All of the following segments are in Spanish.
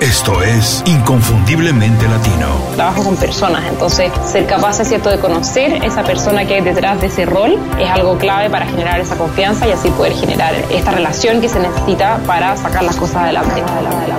Esto es Inconfundiblemente Latino. Trabajo con personas, entonces ser capaz, es cierto, de conocer esa persona que hay detrás de ese rol es algo clave para generar esa confianza y así poder generar esta relación que se necesita para sacar las cosas adelante.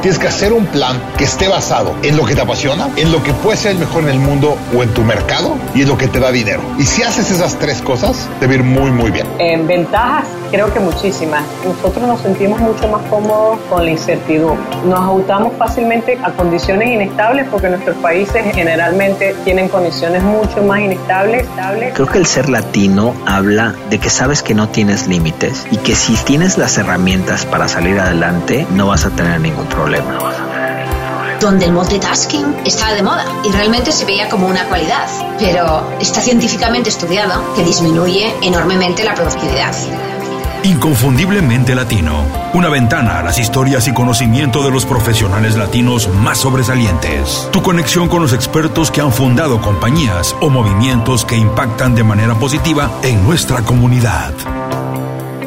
Tienes que hacer un plan que esté basado en lo que te apasiona, en lo que puede ser el mejor en el mundo o en tu mercado y en lo que te da dinero. Y si haces esas tres cosas, te va a ir muy, muy bien. En ventajas, creo que muchísimas. Nosotros nos sentimos mucho más cómodos con la incertidumbre. Nos ajustamos fácilmente a condiciones inestables porque nuestros países generalmente tienen condiciones mucho más inestables. Creo que el ser latino habla de que sabes que no tienes límites y que si tienes las herramientas para salir adelante no vas a tener ningún problema. donde el multitasking estaba de moda y realmente se veía como una cualidad, pero está científicamente estudiado que disminuye enormemente la productividad. Inconfundiblemente Latino. Una ventana a las historias y conocimiento de los profesionales latinos más sobresalientes. Tu conexión con los expertos que han fundado compañías o movimientos que impactan de manera positiva en nuestra comunidad.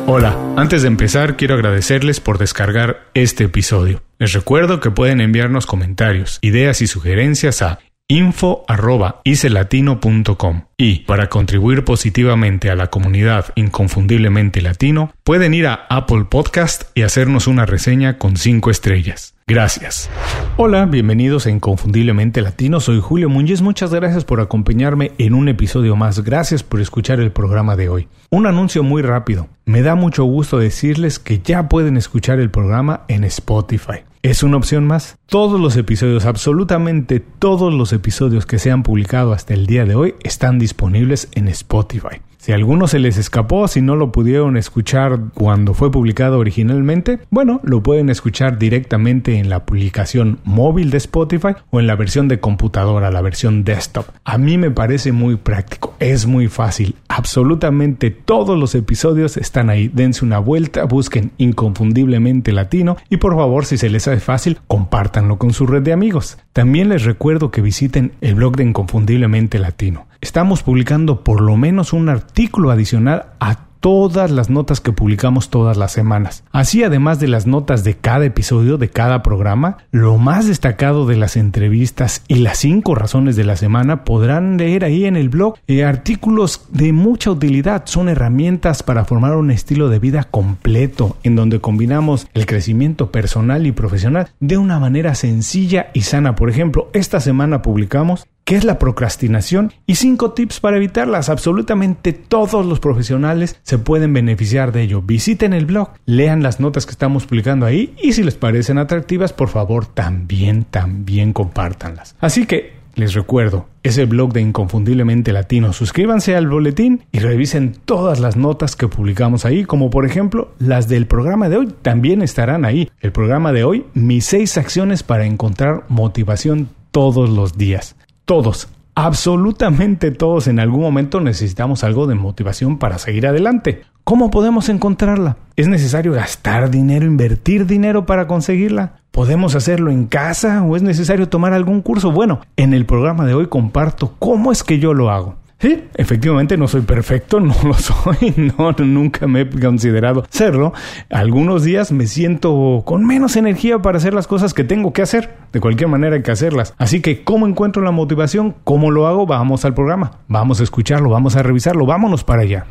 Hola, antes de empezar quiero agradecerles por descargar este episodio. Les recuerdo que pueden enviarnos comentarios, ideas y sugerencias a info.icelatino.com y para contribuir positivamente a la comunidad inconfundiblemente latino, pueden ir a Apple Podcast y hacernos una reseña con 5 estrellas. Gracias. Hola, bienvenidos a Inconfundiblemente Latino. Soy Julio Muñiz. Muchas gracias por acompañarme en un episodio más. Gracias por escuchar el programa de hoy. Un anuncio muy rápido. Me da mucho gusto decirles que ya pueden escuchar el programa en Spotify. Es una opción más. Todos los episodios, absolutamente todos los episodios que se han publicado hasta el día de hoy están disponibles en Spotify. Si a alguno se les escapó, si no lo pudieron escuchar cuando fue publicado originalmente, bueno, lo pueden escuchar directamente en la publicación móvil de Spotify o en la versión de computadora, la versión desktop. A mí me parece muy práctico, es muy fácil. Absolutamente todos los episodios están ahí. Dense una vuelta, busquen inconfundiblemente latino y por favor, si se les hace fácil, compártanlo con su red de amigos. También les recuerdo que visiten el blog de Inconfundiblemente Latino. Estamos publicando por lo menos un artículo adicional a todas las notas que publicamos todas las semanas. Así, además de las notas de cada episodio, de cada programa, lo más destacado de las entrevistas y las cinco razones de la semana podrán leer ahí en el blog eh, artículos de mucha utilidad. Son herramientas para formar un estilo de vida completo en donde combinamos el crecimiento personal y profesional de una manera sencilla y sana. Por ejemplo, esta semana publicamos qué es la procrastinación y cinco tips para evitarlas. Absolutamente todos los profesionales se pueden beneficiar de ello. Visiten el blog, lean las notas que estamos publicando ahí y si les parecen atractivas, por favor, también, también compártanlas. Así que les recuerdo, ese blog de Inconfundiblemente Latino. Suscríbanse al boletín y revisen todas las notas que publicamos ahí, como por ejemplo las del programa de hoy, también estarán ahí. El programa de hoy, mis seis acciones para encontrar motivación todos los días. Todos, absolutamente todos en algún momento necesitamos algo de motivación para seguir adelante. ¿Cómo podemos encontrarla? ¿Es necesario gastar dinero, invertir dinero para conseguirla? ¿Podemos hacerlo en casa o es necesario tomar algún curso? Bueno, en el programa de hoy comparto cómo es que yo lo hago. Sí, efectivamente no soy perfecto, no lo soy, no, nunca me he considerado serlo. Algunos días me siento con menos energía para hacer las cosas que tengo que hacer. De cualquier manera hay que hacerlas. Así que, ¿cómo encuentro la motivación? ¿Cómo lo hago? Vamos al programa. Vamos a escucharlo, vamos a revisarlo, vámonos para allá.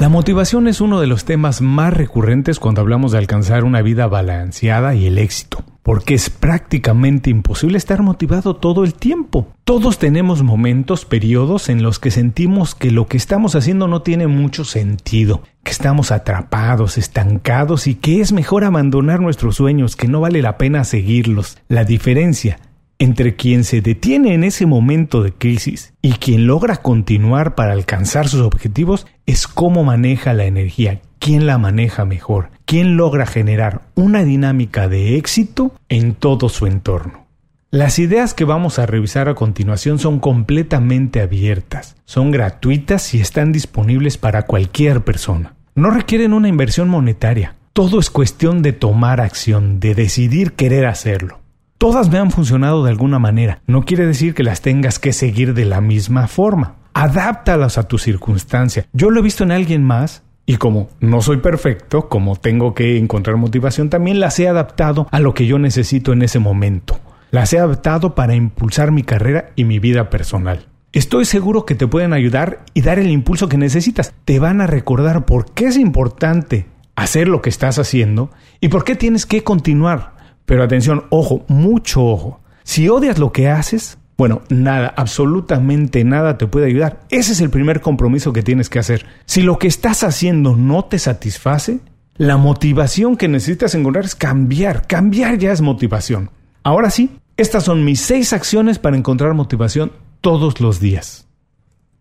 La motivación es uno de los temas más recurrentes cuando hablamos de alcanzar una vida balanceada y el éxito porque es prácticamente imposible estar motivado todo el tiempo. Todos tenemos momentos, periodos en los que sentimos que lo que estamos haciendo no tiene mucho sentido, que estamos atrapados, estancados y que es mejor abandonar nuestros sueños, que no vale la pena seguirlos. La diferencia entre quien se detiene en ese momento de crisis y quien logra continuar para alcanzar sus objetivos es cómo maneja la energía, quién la maneja mejor, quién logra generar una dinámica de éxito en todo su entorno. Las ideas que vamos a revisar a continuación son completamente abiertas, son gratuitas y están disponibles para cualquier persona. No requieren una inversión monetaria, todo es cuestión de tomar acción, de decidir querer hacerlo. Todas me han funcionado de alguna manera, no quiere decir que las tengas que seguir de la misma forma. Adáptalas a tu circunstancia. Yo lo he visto en alguien más Y como no soy perfecto, como tengo que encontrar motivación, también las he adaptado a lo que yo necesito en ese momento. Las he adaptado para impulsar mi carrera y mi vida personal. Estoy seguro que te pueden ayudar y dar el impulso que necesitas. Te van a recordar por qué es importante hacer lo que estás haciendo y por qué tienes que continuar. Pero atención, ojo, mucho ojo. Si odias lo que haces, bueno, nada, absolutamente nada te puede ayudar. Ese es el primer compromiso que tienes que hacer. Si lo que estás haciendo no te satisface, la motivación que necesitas encontrar es cambiar. Cambiar ya es motivación. Ahora sí, estas son mis seis acciones para encontrar motivación todos los días.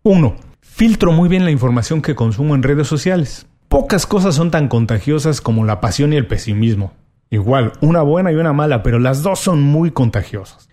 1. Filtro muy bien la información que consumo en redes sociales. Pocas cosas son tan contagiosas como la pasión y el pesimismo. Igual, una buena y una mala, pero las dos son muy contagiosas.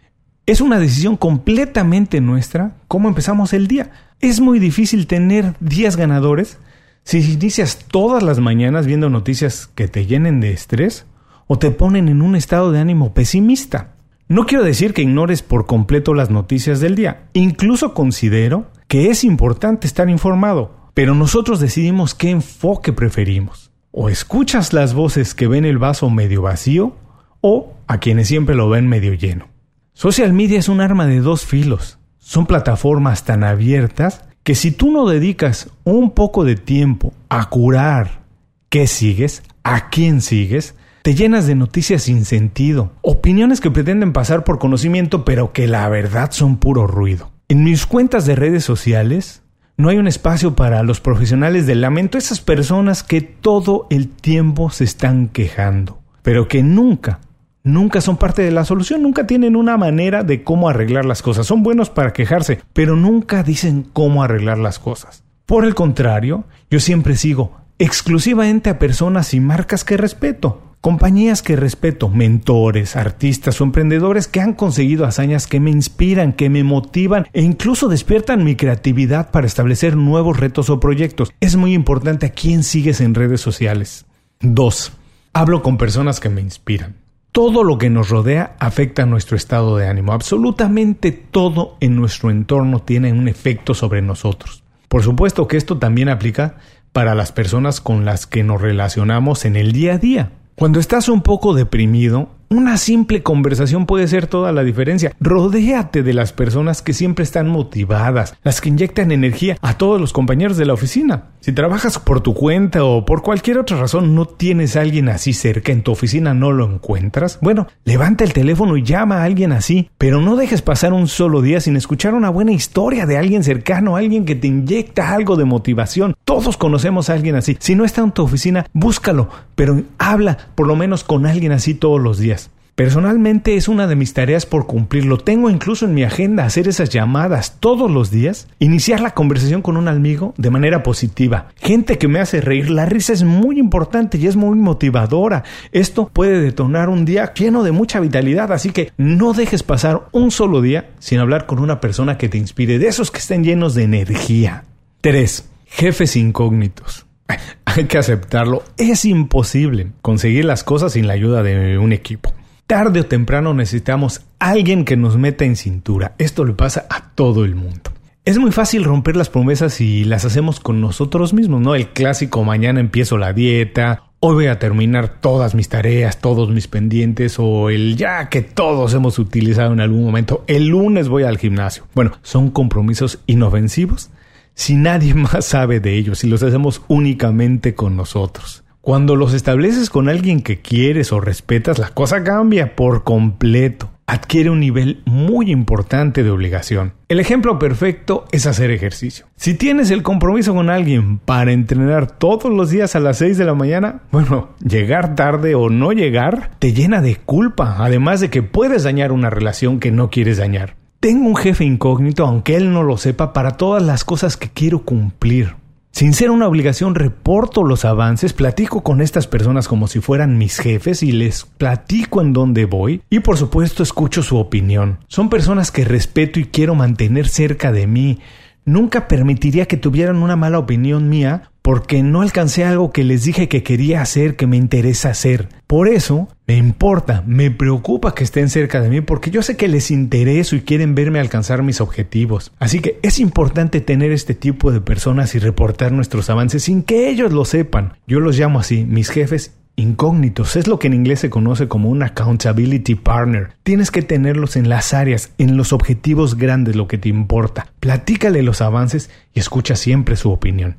Es una decisión completamente nuestra cómo empezamos el día. Es muy difícil tener días ganadores si inicias todas las mañanas viendo noticias que te llenen de estrés o te ponen en un estado de ánimo pesimista. No quiero decir que ignores por completo las noticias del día. Incluso considero que es importante estar informado, pero nosotros decidimos qué enfoque preferimos. O escuchas las voces que ven el vaso medio vacío o a quienes siempre lo ven medio lleno. Social media es un arma de dos filos. Son plataformas tan abiertas que si tú no dedicas un poco de tiempo a curar qué sigues, a quién sigues, te llenas de noticias sin sentido, opiniones que pretenden pasar por conocimiento pero que la verdad son puro ruido. En mis cuentas de redes sociales no hay un espacio para los profesionales del lamento, esas personas que todo el tiempo se están quejando, pero que nunca nunca son parte de la solución, nunca tienen una manera de cómo arreglar las cosas. Son buenos para quejarse, pero nunca dicen cómo arreglar las cosas. Por el contrario, yo siempre sigo exclusivamente a personas y marcas que respeto. Compañías que respeto, mentores, artistas o emprendedores que han conseguido hazañas que me inspiran, que me motivan e incluso despiertan mi creatividad para establecer nuevos retos o proyectos. Es muy importante a quién sigues en redes sociales. 2. Hablo con personas que me inspiran. Todo lo que nos rodea afecta nuestro estado de ánimo. Absolutamente todo en nuestro entorno tiene un efecto sobre nosotros. Por supuesto que esto también aplica para las personas con las que nos relacionamos en el día a día. Cuando estás un poco deprimido, una simple conversación puede ser toda la diferencia. Rodéate de las personas que siempre están motivadas, las que inyectan energía a todos los compañeros de la oficina. Si trabajas por tu cuenta o por cualquier otra razón no tienes a alguien así cerca en tu oficina, no lo encuentras, bueno, levanta el teléfono y llama a alguien así, pero no dejes pasar un solo día sin escuchar una buena historia de alguien cercano, alguien que te inyecta algo de motivación. Todos conocemos a alguien así. Si no está en tu oficina, búscalo, pero habla por lo menos con alguien así todos los días. Personalmente es una de mis tareas por cumplir. Lo tengo incluso en mi agenda hacer esas llamadas todos los días. Iniciar la conversación con un amigo de manera positiva. Gente que me hace reír. La risa es muy importante y es muy motivadora. Esto puede detonar un día lleno de mucha vitalidad. Así que no dejes pasar un solo día sin hablar con una persona que te inspire. De esos que estén llenos de energía. 3. Jefes incógnitos. Hay que aceptarlo. Es imposible conseguir las cosas sin la ayuda de un equipo tarde o temprano necesitamos alguien que nos meta en cintura. Esto le pasa a todo el mundo. Es muy fácil romper las promesas si las hacemos con nosotros mismos, ¿no? El clásico mañana empiezo la dieta, hoy voy a terminar todas mis tareas, todos mis pendientes, o el ya que todos hemos utilizado en algún momento, el lunes voy al gimnasio. Bueno, son compromisos inofensivos si nadie más sabe de ellos, si los hacemos únicamente con nosotros. Cuando los estableces con alguien que quieres o respetas, la cosa cambia por completo. Adquiere un nivel muy importante de obligación. El ejemplo perfecto es hacer ejercicio. Si tienes el compromiso con alguien para entrenar todos los días a las 6 de la mañana, bueno, llegar tarde o no llegar te llena de culpa, además de que puedes dañar una relación que no quieres dañar. Tengo un jefe incógnito, aunque él no lo sepa, para todas las cosas que quiero cumplir. Sin ser una obligación, reporto los avances, platico con estas personas como si fueran mis jefes y les platico en dónde voy y por supuesto escucho su opinión. Son personas que respeto y quiero mantener cerca de mí. Nunca permitiría que tuvieran una mala opinión mía porque no alcancé algo que les dije que quería hacer, que me interesa hacer. Por eso me importa, me preocupa que estén cerca de mí porque yo sé que les intereso y quieren verme alcanzar mis objetivos. Así que es importante tener este tipo de personas y reportar nuestros avances sin que ellos lo sepan. Yo los llamo así, mis jefes incógnitos. Es lo que en inglés se conoce como un accountability partner. Tienes que tenerlos en las áreas, en los objetivos grandes, lo que te importa. Platícale los avances y escucha siempre su opinión.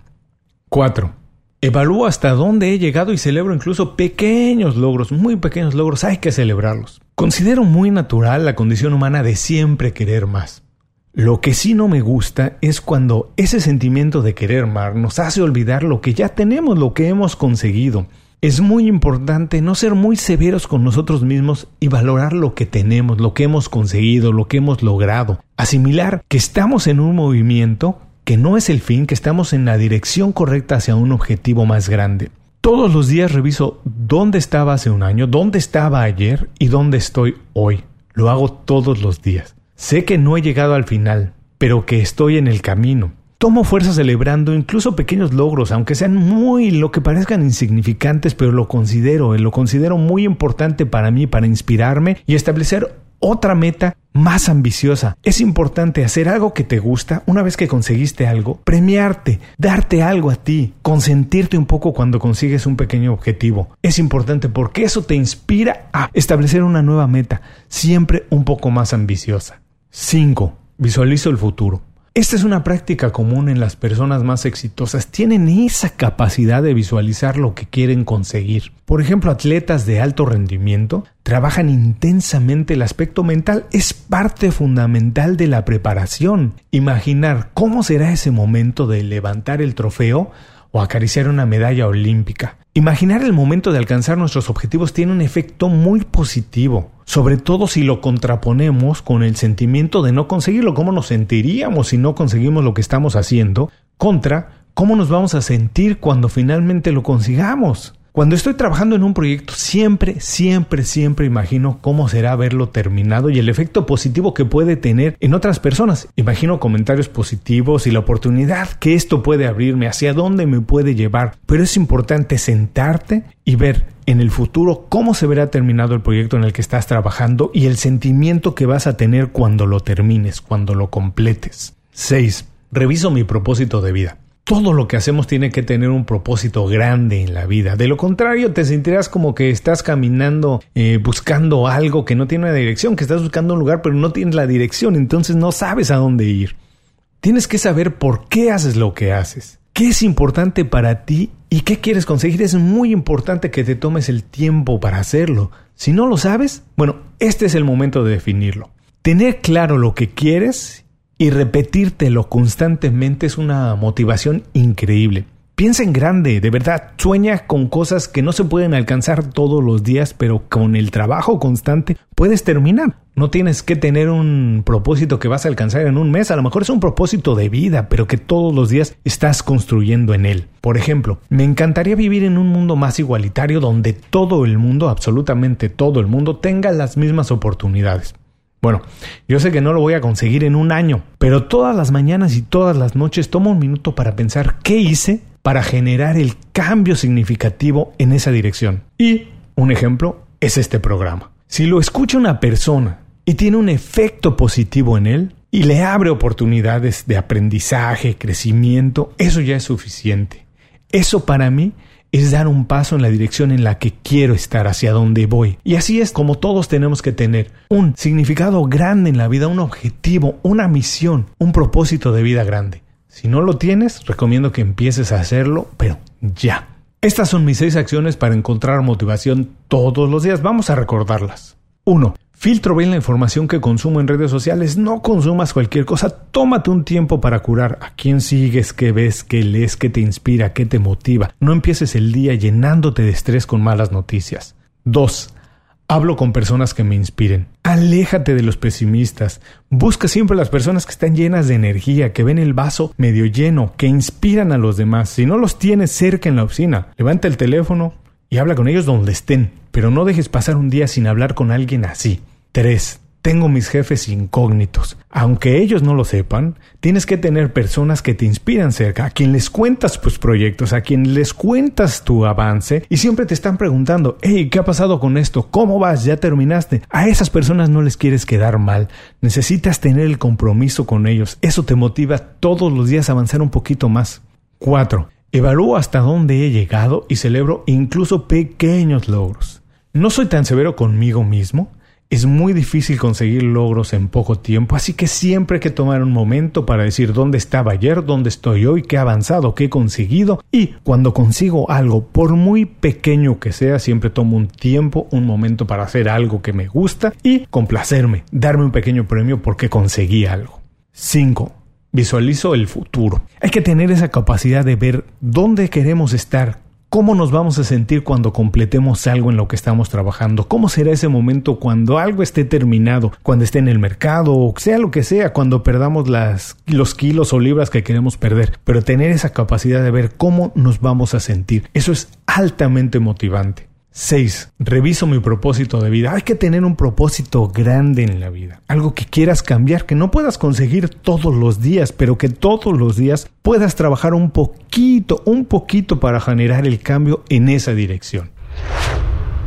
4. Evalúo hasta dónde he llegado y celebro incluso pequeños logros, muy pequeños logros, hay que celebrarlos. Considero muy natural la condición humana de siempre querer más. Lo que sí no me gusta es cuando ese sentimiento de querer más nos hace olvidar lo que ya tenemos, lo que hemos conseguido. Es muy importante no ser muy severos con nosotros mismos y valorar lo que tenemos, lo que hemos conseguido, lo que hemos logrado. Asimilar que estamos en un movimiento que no es el fin, que estamos en la dirección correcta hacia un objetivo más grande. Todos los días reviso dónde estaba hace un año, dónde estaba ayer y dónde estoy hoy. Lo hago todos los días. Sé que no he llegado al final, pero que estoy en el camino. Tomo fuerza celebrando incluso pequeños logros, aunque sean muy lo que parezcan insignificantes, pero lo considero, lo considero muy importante para mí, para inspirarme y establecer otra meta más ambiciosa. Es importante hacer algo que te gusta una vez que conseguiste algo, premiarte, darte algo a ti, consentirte un poco cuando consigues un pequeño objetivo. Es importante porque eso te inspira a establecer una nueva meta, siempre un poco más ambiciosa. 5. Visualizo el futuro. Esta es una práctica común en las personas más exitosas. Tienen esa capacidad de visualizar lo que quieren conseguir. Por ejemplo, atletas de alto rendimiento trabajan intensamente el aspecto mental. Es parte fundamental de la preparación. Imaginar cómo será ese momento de levantar el trofeo o acariciar una medalla olímpica. Imaginar el momento de alcanzar nuestros objetivos tiene un efecto muy positivo, sobre todo si lo contraponemos con el sentimiento de no conseguirlo, cómo nos sentiríamos si no conseguimos lo que estamos haciendo, contra cómo nos vamos a sentir cuando finalmente lo consigamos. Cuando estoy trabajando en un proyecto, siempre, siempre, siempre imagino cómo será verlo terminado y el efecto positivo que puede tener en otras personas. Imagino comentarios positivos y la oportunidad que esto puede abrirme, hacia dónde me puede llevar. Pero es importante sentarte y ver en el futuro cómo se verá terminado el proyecto en el que estás trabajando y el sentimiento que vas a tener cuando lo termines, cuando lo completes. 6. Reviso mi propósito de vida todo lo que hacemos tiene que tener un propósito grande en la vida. De lo contrario, te sentirás como que estás caminando eh, buscando algo que no tiene una dirección, que estás buscando un lugar pero no tienes la dirección, entonces no sabes a dónde ir. Tienes que saber por qué haces lo que haces, qué es importante para ti y qué quieres conseguir. Es muy importante que te tomes el tiempo para hacerlo. Si no lo sabes, bueno, este es el momento de definirlo. Tener claro lo que quieres y repetírtelo constantemente es una motivación increíble. Piensa en grande, de verdad, sueña con cosas que no se pueden alcanzar todos los días, pero con el trabajo constante puedes terminar. No tienes que tener un propósito que vas a alcanzar en un mes, a lo mejor es un propósito de vida, pero que todos los días estás construyendo en él. Por ejemplo, me encantaría vivir en un mundo más igualitario donde todo el mundo, absolutamente todo el mundo, tenga las mismas oportunidades. Bueno, yo sé que no lo voy a conseguir en un año, pero todas las mañanas y todas las noches tomo un minuto para pensar qué hice para generar el cambio significativo en esa dirección. Y un ejemplo es este programa. Si lo escucha una persona y tiene un efecto positivo en él y le abre oportunidades de aprendizaje, crecimiento, eso ya es suficiente. Eso para mí es dar un paso en la dirección en la que quiero estar, hacia donde voy. Y así es como todos tenemos que tener un significado grande en la vida, un objetivo, una misión, un propósito de vida grande. Si no lo tienes, recomiendo que empieces a hacerlo, pero ya. Estas son mis seis acciones para encontrar motivación todos los días. Vamos a recordarlas. 1. Filtro bien la información que consumo en redes sociales. No consumas cualquier cosa. Tómate un tiempo para curar a quién sigues, qué ves, qué lees, qué te inspira, qué te motiva. No empieces el día llenándote de estrés con malas noticias. 2. Hablo con personas que me inspiren. Aléjate de los pesimistas. Busca siempre las personas que están llenas de energía, que ven el vaso medio lleno, que inspiran a los demás. Si no los tienes cerca en la oficina, levanta el teléfono y habla con ellos donde estén pero no dejes pasar un día sin hablar con alguien así. 3. tengo mis jefes incógnitos. Aunque ellos no lo sepan, tienes que tener personas que te inspiran cerca, a quien les cuentas tus proyectos, a quien les cuentas tu avance y siempre te están preguntando, hey, ¿qué ha pasado con esto? ¿Cómo vas? ¿Ya terminaste? A esas personas no les quieres quedar mal. Necesitas tener el compromiso con ellos. Eso te motiva todos los días a avanzar un poquito más. 4. Evalúo hasta dónde he llegado y celebro incluso pequeños logros. No soy tan severo conmigo mismo. Es muy difícil conseguir logros en poco tiempo, así que siempre hay que tomar un momento para decir dónde estaba ayer, dónde estoy hoy, qué he avanzado, qué he conseguido y cuando consigo algo, por muy pequeño que sea, siempre tomo un tiempo, un momento para hacer algo que me gusta y complacerme, darme un pequeño premio porque conseguí algo. 5. Visualizo el futuro. Hay que tener esa capacidad de ver dónde queremos estar, ¿Cómo nos vamos a sentir cuando completemos algo en lo que estamos trabajando? ¿Cómo será ese momento cuando algo esté terminado, cuando esté en el mercado o sea lo que sea, cuando perdamos las, los kilos o libras que queremos perder? Pero tener esa capacidad de ver cómo nos vamos a sentir, eso es altamente motivante. 6. Reviso mi propósito de vida. Hay que tener un propósito grande en la vida. Algo que quieras cambiar, que no puedas conseguir todos los días, pero que todos los días puedas trabajar un poquito, un poquito para generar el cambio en esa dirección.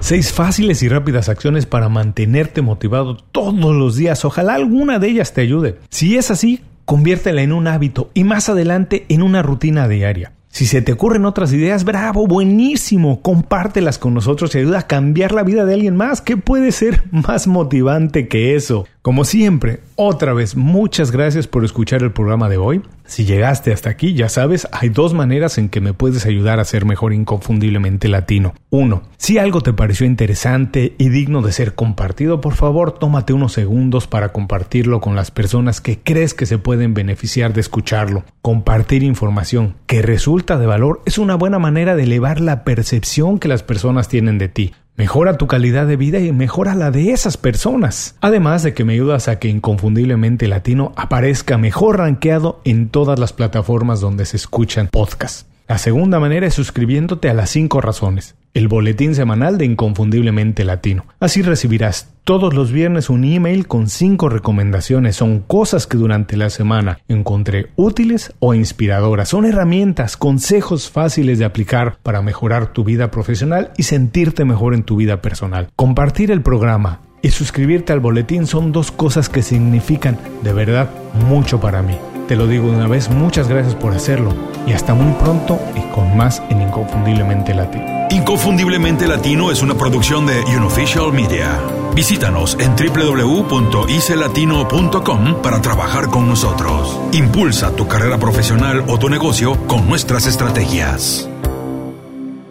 6 fáciles y rápidas acciones para mantenerte motivado todos los días. Ojalá alguna de ellas te ayude. Si es así, conviértela en un hábito y más adelante en una rutina diaria. Si se te ocurren otras ideas, bravo, buenísimo, compártelas con nosotros y ayuda a cambiar la vida de alguien más. ¿Qué puede ser más motivante que eso? Como siempre, otra vez, muchas gracias por escuchar el programa de hoy. Si llegaste hasta aquí, ya sabes, hay dos maneras en que me puedes ayudar a ser mejor inconfundiblemente latino. Uno, si algo te pareció interesante y digno de ser compartido, por favor, tómate unos segundos para compartirlo con las personas que crees que se pueden beneficiar de escucharlo. Compartir información que resulta de valor es una buena manera de elevar la percepción que las personas tienen de ti. Mejora tu calidad de vida y mejora la de esas personas. Además de que me ayudas a que Inconfundiblemente Latino aparezca mejor rankeado en todas las plataformas donde se escuchan podcasts. La segunda manera es suscribiéndote a las 5 razones, el boletín semanal de Inconfundiblemente Latino. Así recibirás todos los viernes un email con 5 recomendaciones. Son cosas que durante la semana encontré útiles o inspiradoras. Son herramientas, consejos fáciles de aplicar para mejorar tu vida profesional y sentirte mejor en tu vida personal. Compartir el programa y suscribirte al boletín son dos cosas que significan de verdad mucho para mí. Te lo digo una vez, muchas gracias por hacerlo y hasta muy pronto y con más en Inconfundiblemente Latino. Inconfundiblemente Latino es una producción de Unofficial Media. Visítanos en www.icelatino.com para trabajar con nosotros. Impulsa tu carrera profesional o tu negocio con nuestras estrategias.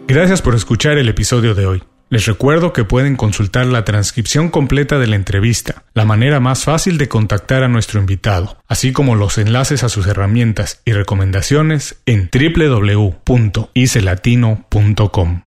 Gracias por escuchar el episodio de hoy. Les recuerdo que pueden consultar la transcripción completa de la entrevista, la manera más fácil de contactar a nuestro invitado, así como los enlaces a sus herramientas y recomendaciones en www.icelatino.com.